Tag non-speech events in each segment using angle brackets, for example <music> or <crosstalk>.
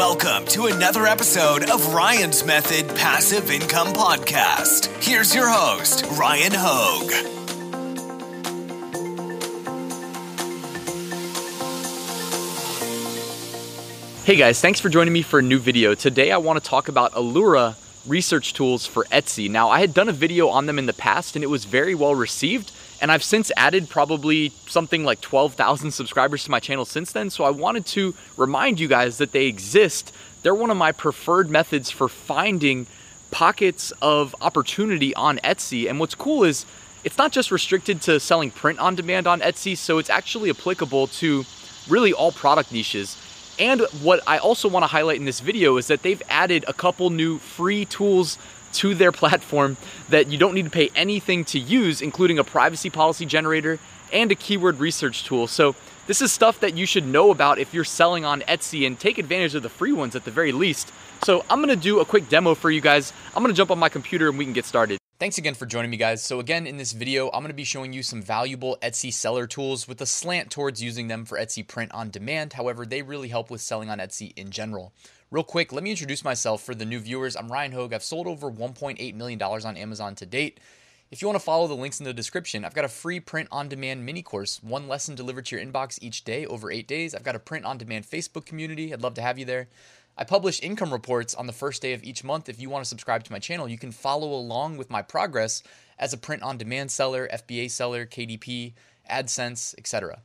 Welcome to another episode of Ryan's Method Passive Income Podcast. Here's your host, Ryan Hogue. Hey guys, thanks for joining me for a new video. Today I want to talk about Alura research tools for Etsy. Now, I had done a video on them in the past and it was very well received. And I've since added probably something like 12,000 subscribers to my channel since then. So I wanted to remind you guys that they exist. They're one of my preferred methods for finding pockets of opportunity on Etsy. And what's cool is it's not just restricted to selling print on demand on Etsy, so it's actually applicable to really all product niches. And what I also want to highlight in this video is that they've added a couple new free tools to their platform that you don't need to pay anything to use, including a privacy policy generator and a keyword research tool. So this is stuff that you should know about if you're selling on Etsy and take advantage of the free ones at the very least. So I'm gonna do a quick demo for you guys. I'm gonna jump on my computer and we can get started. Thanks again for joining me guys. So again, in this video, I'm gonna be showing you some valuable Etsy seller tools with a slant towards using them for Etsy print on demand. However, they really help with selling on Etsy in general. Real quick, let me introduce myself for the new viewers. I'm Ryan Hogue. I've sold over $1.8 million on Amazon to date. If you want to follow the links in the description, I've got a free print on demand mini course, one lesson delivered to your inbox each day over eight days. I've got a print on demand Facebook community. I'd love to have you there. I publish income reports on the first day of each month. If you want to subscribe to my channel, you can follow along with my progress as a print on demand seller, FBA seller, KDP, AdSense, etc.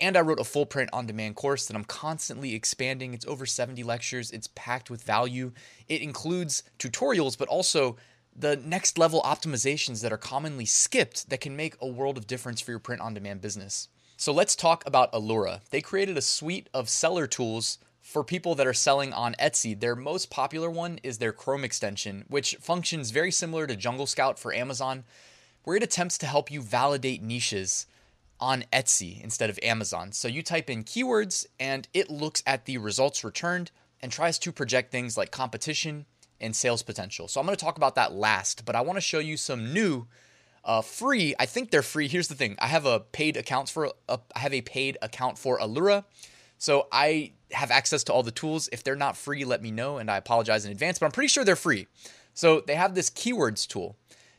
And I wrote a full print on demand course that I'm constantly expanding. It's over 70 lectures, it's packed with value. It includes tutorials, but also the next level optimizations that are commonly skipped that can make a world of difference for your print on demand business. So let's talk about Alura. They created a suite of seller tools for people that are selling on Etsy. Their most popular one is their Chrome extension, which functions very similar to Jungle Scout for Amazon, where it attempts to help you validate niches on Etsy instead of Amazon. So you type in keywords and it looks at the results returned and tries to project things like competition and sales potential. So I'm going to talk about that last, but I want to show you some new uh, free. I think they're free. Here's the thing: I have a paid account for I have a paid account for Alura, so I have access to all the tools. If they're not free, let me know, and I apologize in advance. But I'm pretty sure they're free. So they have this keywords tool,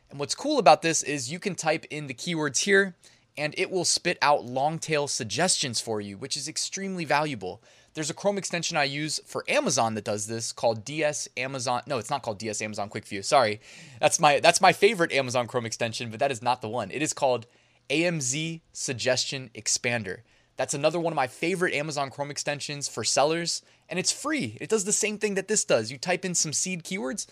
and what's cool about this is you can type in the keywords here and it will spit out long tail suggestions for you, which is extremely valuable. There's a Chrome extension I use for Amazon that does this called DS Amazon. No, it's not called DS Amazon Quick View. Sorry. That's my that's my favorite Amazon Chrome extension, but that is not the one. It is called AMZ Suggestion Expander. That's another one of my favorite Amazon Chrome extensions for sellers, and it's free. It does the same thing that this does. You type in some seed keywords,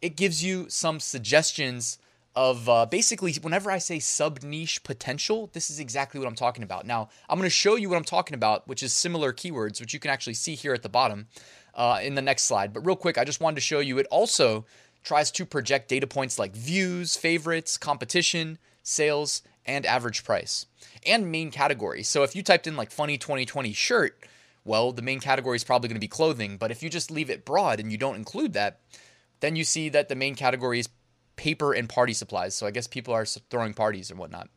it gives you some suggestions of uh, basically whenever I say sub niche potential, this is exactly what I'm talking about. Now, I'm going to show you what I'm talking about, which is similar keywords, which you can actually see here at the bottom uh, in the next slide. But real quick, I just wanted to show you it also tries to project data points like views, favorites, competition, sales, and average price, and main category. So if you typed in like funny 2020 shirt, well, the main category is probably going to be clothing. But if you just leave it broad and you don't include that, then you see that the main category is paper and party supplies. So I guess people are throwing parties and whatnot.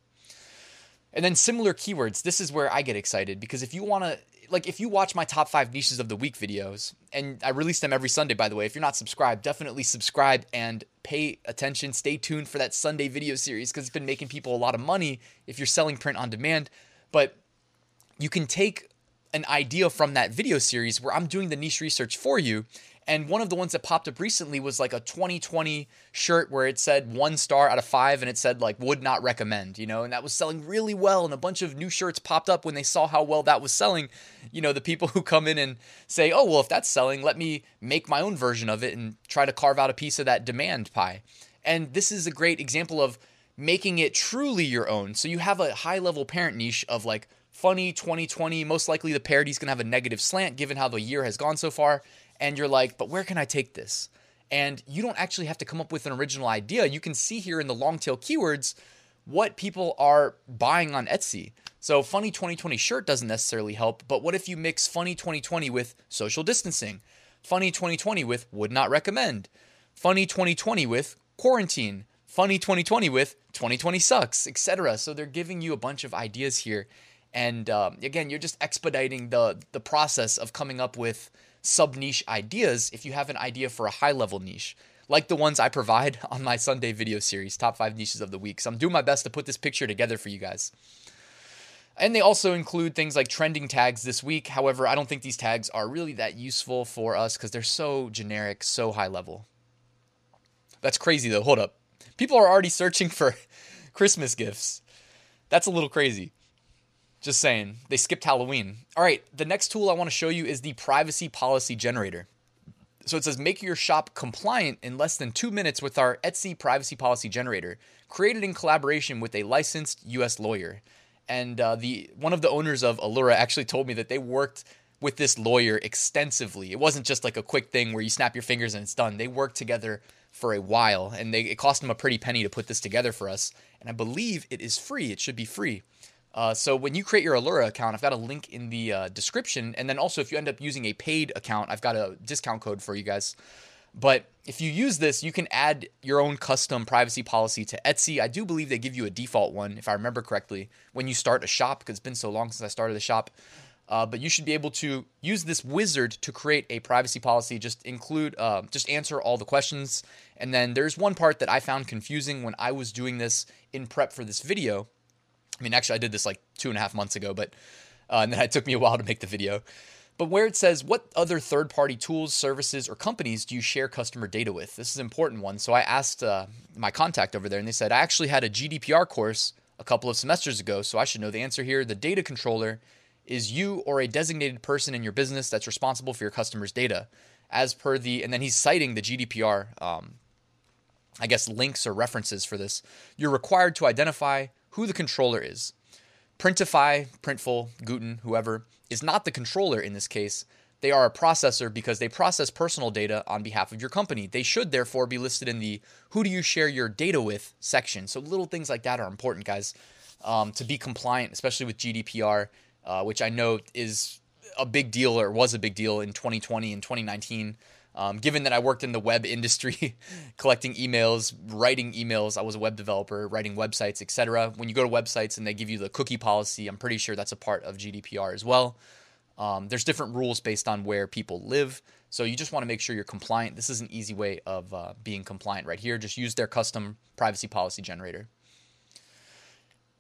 And then similar keywords. This is where I get excited because if you want to, like, if you watch my top five niches of the week videos, and I release them every Sunday, by the way, if you're not subscribed, definitely subscribe and pay attention. Stay tuned for that Sunday video series because it's been making people a lot of money if you're selling print on demand. But you can take an idea from that video series where I'm doing the niche research for you and one of the ones that popped up recently was like a 2020 shirt where it said one star out of five and it said like would not recommend, you know, and that was selling really well. And a bunch of new shirts popped up when they saw how well that was selling. You know, the people <laughs> who come in and say, oh, well, if that's selling, let me make my own version of it and try to carve out a piece of that demand pie. And this is a great example of making it truly your own. So you have a high level parent niche of like funny 2020. Most likely the parody's going to have a negative slant given how the year has gone so far and you're like, but where can I take this? And you don't actually have to come up with an original idea. You can see here in the long tail keywords what people are buying on Etsy. So, funny 2020 shirt doesn't necessarily help, but what if you mix funny 2020 with social distancing? Funny 2020 with would not recommend. Funny 2020 with quarantine. Funny 2020 with 2020 sucks, etc. So, they're giving you a bunch of ideas here And um, again, you're just expediting the the process of coming up with sub niche ideas if you have an idea for a high level niche, like the ones I provide <laughs> on my Sunday video series, Top 5 Niches of the Week. So I'm doing my best to put this picture together for you guys. And they also include things like trending tags this week. However, I don't think these tags are really that useful for us because they're so generic, so high level. That's crazy though. Hold up. People are already searching for <laughs> Christmas gifts. That's a little crazy. Just saying. They skipped Halloween. All right, the next tool I want to show you is the privacy policy generator. So it says make your shop compliant in less than two minutes with our Etsy privacy policy generator, created in collaboration with a licensed U.S. lawyer. And uh, the one of the owners of Alura actually told me that they worked with this lawyer extensively. It wasn't just like a quick thing where you snap your fingers and it's done. They worked together for a while, and they it cost them a pretty penny to put this together for us. And I believe it is free. It should be free. Uh, so when you create your Alura account, I've got a link in the uh, description, and then also if you end up using a paid account, I've got a discount code for you guys. But if you use this, you can add your own custom privacy policy to Etsy. I do believe they give you a default one, if I remember correctly, when you start a shop, because it's been so long since I started the shop. Uh, but you should be able to use this wizard to create a privacy policy. Just include, uh, just answer all the questions. And then there's one part that I found confusing when I was doing this in prep for this video. I mean, actually, I did this like two and a half months ago, but uh, and then it took me a while to make the video. But where it says, what other third party tools, services, or companies do you share customer data with? This is an important one. So I asked uh, my contact over there, and they said, I actually had a GDPR course a couple of semesters ago, so I should know the answer here. The data controller is you or a designated person in your business that's responsible for your customers' data. As per the, and then he's citing the GDPR, um, I guess, links or references for this. You're required to identify who the controller is. Printify, Printful, Gooten, whoever, is not the controller in this case. They are a processor because they process personal data on behalf of your company. They should therefore be listed in the who do you share your data with section. So little things like that are important, guys, um, to be compliant, especially with GDPR, uh, which I know is a big deal or was a big deal in 2020 and 2019. Um, given that I worked in the web industry, <laughs> collecting emails, writing emails, I was a web developer, writing websites, etc. When you go to websites and they give you the cookie policy, I'm pretty sure that's a part of GDPR as well. Um, there's different rules based on where people live, so you just want to make sure you're compliant. This is an easy way of uh, being compliant right here. Just use their custom privacy policy generator.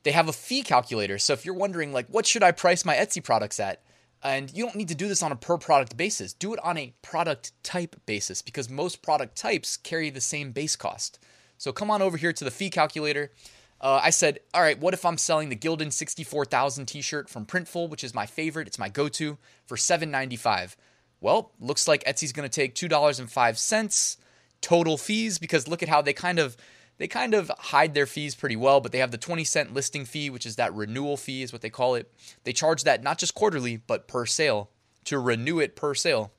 They have a fee calculator, so if you're wondering like what should I price my Etsy products at, and you don't need to do this on a per product basis. Do it on a product type basis because most product types carry the same base cost. So come on over here to the fee calculator. Uh, I said, all right, what if I'm selling the Gildan 64,000 t-shirt from Printful, which is my favorite, it's my go-to, for $7.95? Well, looks like Etsy's going to take $2.05 total fees because look at how they kind of they kind of hide their fees pretty well, but they have the 20 cent listing fee, which is that renewal fee, is what they call it. They charge that not just quarterly, but per sale to renew it per sale.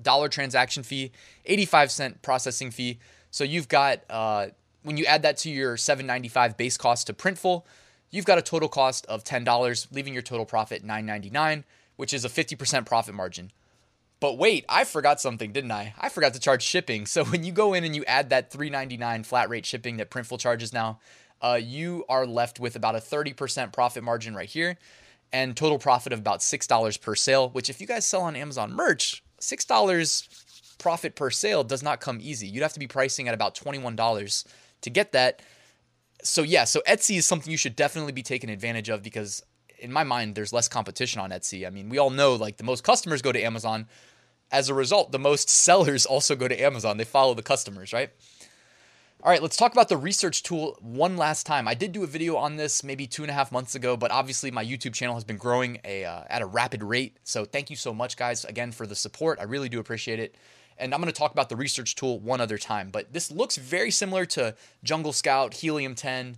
Dollar transaction fee, 85 cent processing fee. So you've got, uh, when you add that to your 795 base cost to Printful, you've got a total cost of $10, leaving your total profit 999 which is a 50% profit margin. But wait, I forgot something, didn't I? I forgot to charge shipping. So <laughs> when you go in and you add that $3.99 flat rate shipping that Printful charges now, uh, you are left with about a 30% profit margin right here and total profit of about $6 per sale, which if you guys sell on Amazon merch, $6 profit per sale does not come easy. You'd have to be pricing at about $21 to get that. So yeah, so Etsy is something you should definitely be taking advantage of because in my mind there's less competition on Etsy. I mean, we all know like the most customers go to Amazon, as a result, the most <laughs> sellers also go to Amazon. They follow the customers, right? All right, let's talk about the research tool one last time. I did do a video on this maybe two and a half months ago, but obviously my YouTube channel has been growing a, uh, at a rapid rate. So thank you so much, guys, again for the support. I really do appreciate it. And I'm going to talk about the research tool one other time, but this looks very similar to Jungle Scout, Helium 10,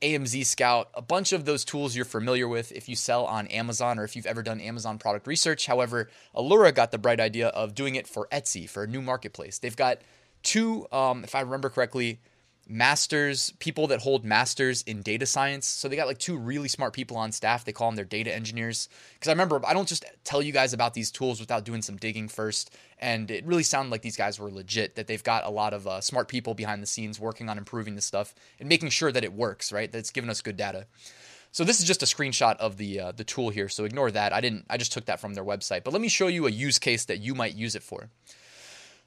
AMZ Scout, a bunch of those tools you're familiar with if you sell on Amazon or if you've ever done Amazon product research. However, Alura got the bright idea of doing it for Etsy, for a new marketplace. They've got two, um, if I remember correctly, masters, people that hold masters in data science. So they got like two really smart people on staff. They call them their data engineers. Because I remember I don't just tell you guys about these tools without doing some digging first. And it really sounded like these guys were legit, that they've got a lot of uh, smart people behind the scenes working on improving this stuff and making sure that it works, right? That's giving us good data. So this is just a screenshot of the uh, the tool here. So ignore that. I didn't. I just took that from their website. But let me show you a use case that you might use it for.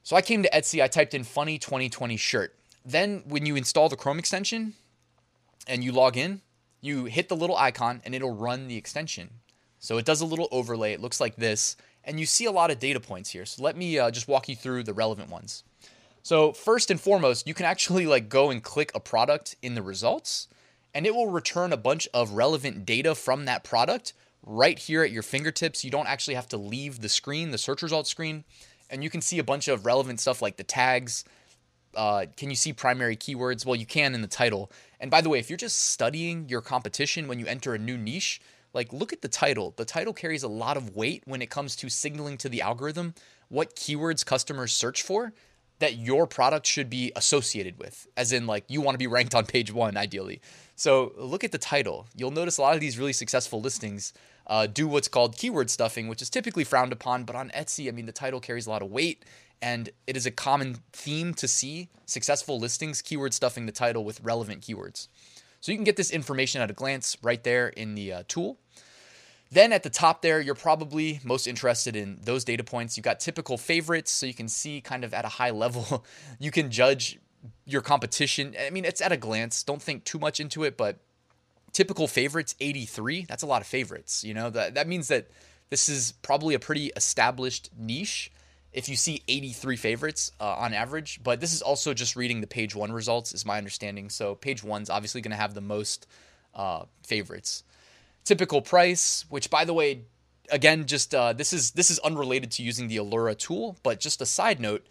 So I came to Etsy. I typed in funny 2020 shirt. Then when you install the Chrome extension and you log in, you hit the little icon and it'll run the extension. So it does a little overlay. It looks like this, and you see a lot of data points here. So let me uh, just walk you through the relevant ones. So first and foremost, you can actually like go and click a product in the results and it will return a bunch of relevant data from that product right here at your fingertips. You don't actually have to leave the screen, the search results screen, and you can see a bunch of relevant stuff like the tags. Uh, can you see primary keywords? Well, you can in the title. And by the way, if you're just studying your competition when you enter a new niche, like look at the title. The title carries a lot of weight when it comes to signaling to the algorithm what keywords customers search for that your product should be associated with, as in, like, you want to be ranked on page one, ideally. So look at the title. You'll notice a lot of these really successful listings uh, do what's called keyword stuffing, which is typically frowned upon. But on Etsy, I mean, the title carries a lot of weight, and it is a common theme to see successful listings keyword stuffing the title with relevant keywords. So you can get this information at a glance right there in the uh, tool. Then at the top there, you're probably most interested in those data points. You've got typical favorites, so you can see kind of at a high <laughs> level, you can judge your competition. I mean, it's at a glance. Don't think too much into it, but typical favorites 83. That's a lot of favorites. You know, that that means that this is probably a pretty established niche if you see 83 favorites uh, on average. But this is also just reading the page one results, is my understanding. So page one's obviously going to have the most uh, favorites typical price, which by the way, again, just uh, this is this is unrelated to using the Alura tool, but just a side note.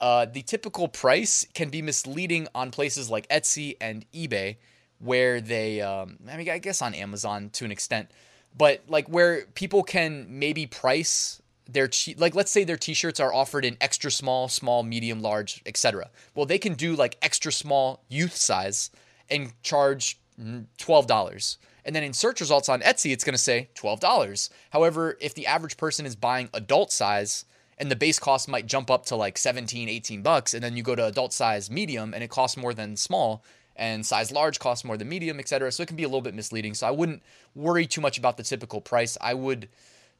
Uh, the typical price can be misleading on places like Etsy and eBay, where they, um, I mean, I guess on Amazon to an extent, but like where people can maybe price their like let's say their t-shirts are offered in extra small, small, medium, large, etc. Well, they can do like extra small youth size and charge mm, twelve dollars and then in search results on Etsy, it's going to say $12. However, if the average person is buying adult size and the base cost might jump up to like 17, 18 bucks, and then you go to adult size medium and it costs more than small, and size large costs more than medium, etc. So it can be a little bit misleading. So I wouldn't worry too much about the typical price. I would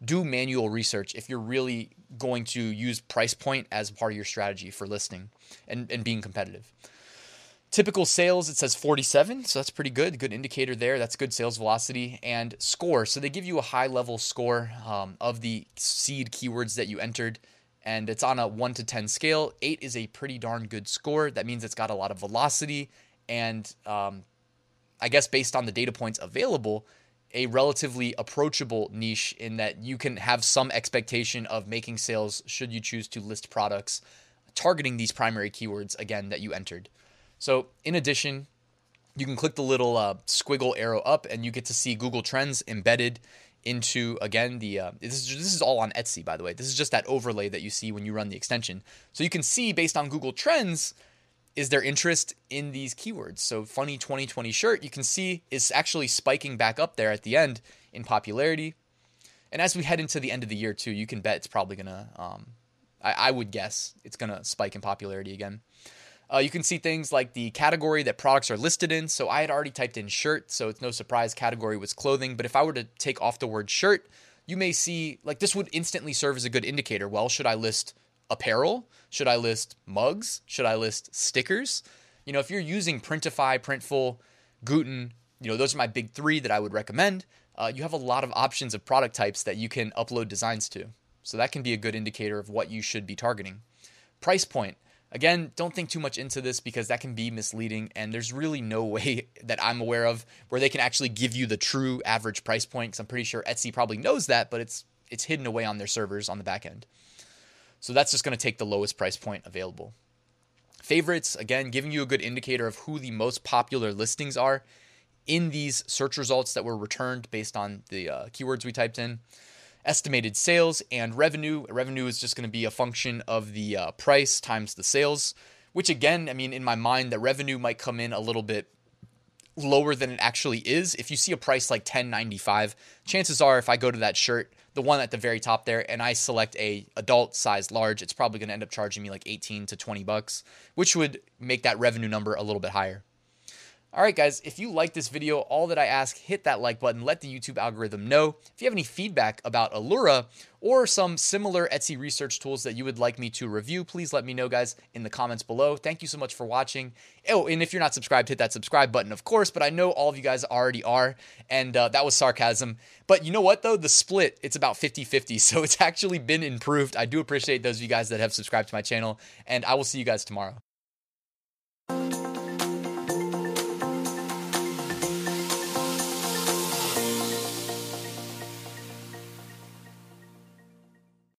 do manual research if you're really going to use price point as part of your strategy for listing and, and being competitive. Typical sales, it says 47, so that's pretty good. Good indicator there. That's good sales velocity and score. So they give you a high level score um, of the seed keywords that you entered, and it's on a 1 to 10 scale. 8 is a pretty darn good score. That means it's got a lot of velocity, and um, I guess based on the data points available, a relatively approachable niche in that you can have some expectation of making sales should you choose to list products targeting these primary keywords again that you entered. So, in addition, you can click the little uh, squiggle arrow up and you get to see Google Trends embedded into again the uh, this is this is all on Etsy by the way. This is just that overlay that you see when you run the extension. So you can see based on Google Trends is there interest in these keywords. So funny 2020 shirt you can see is actually spiking back up there at the end in popularity. And as we head into the end of the year too, you can bet it's probably gonna um, I, I would guess it's gonna spike in popularity again. Uh, you can see things like the category that products are listed in. So I had already typed in shirt, so it's no surprise category was clothing. But if I were to take off the word shirt, you may see like this would instantly serve as a good indicator. Well, should I list apparel? Should I list mugs? Should I list stickers? You know, if you're using Printify, Printful, Gooten, you know, those are my big three that I would recommend. Uh, you have a lot of options of product types that you can upload designs to. So that can be a good indicator of what you should be targeting. Price point. Again, don't think too much into this because that can be misleading, and there's really no <laughs> way that I'm aware of where they can actually give you the true average price point. Because I'm pretty sure Etsy probably knows that, but it's it's hidden away on their servers on the back end. So that's just going to take the lowest price point available. Favorites, again, giving you a good indicator of who the most popular listings are in these search results that were returned based on the uh, keywords we typed in estimated sales and revenue. Revenue is just going to be a function of the uh, price times the sales, which again, I mean, in my mind, the revenue might come in a little bit lower than it actually is. If you see a price like 10.95, chances are if I go to that shirt, the one at the very top there, and I select a adult size large, it's probably going to end up charging me like 18 to 20 bucks, which would make that revenue number a little bit higher. All right, guys, if you like this video, all that I ask, hit that like button, let the YouTube algorithm know. If you have any feedback about Alura or some similar Etsy research tools that you would like me to review, please let me know, guys, in the comments below. Thank you so much for watching. Oh, and if you're not subscribed, hit that subscribe button, of course, but I know all of you guys already are, and uh, that was sarcasm. But you know what, though? The split, it's about 50 50, <laughs> so it's actually been improved. I do appreciate those of you guys that have subscribed to my channel, and I will see you guys tomorrow.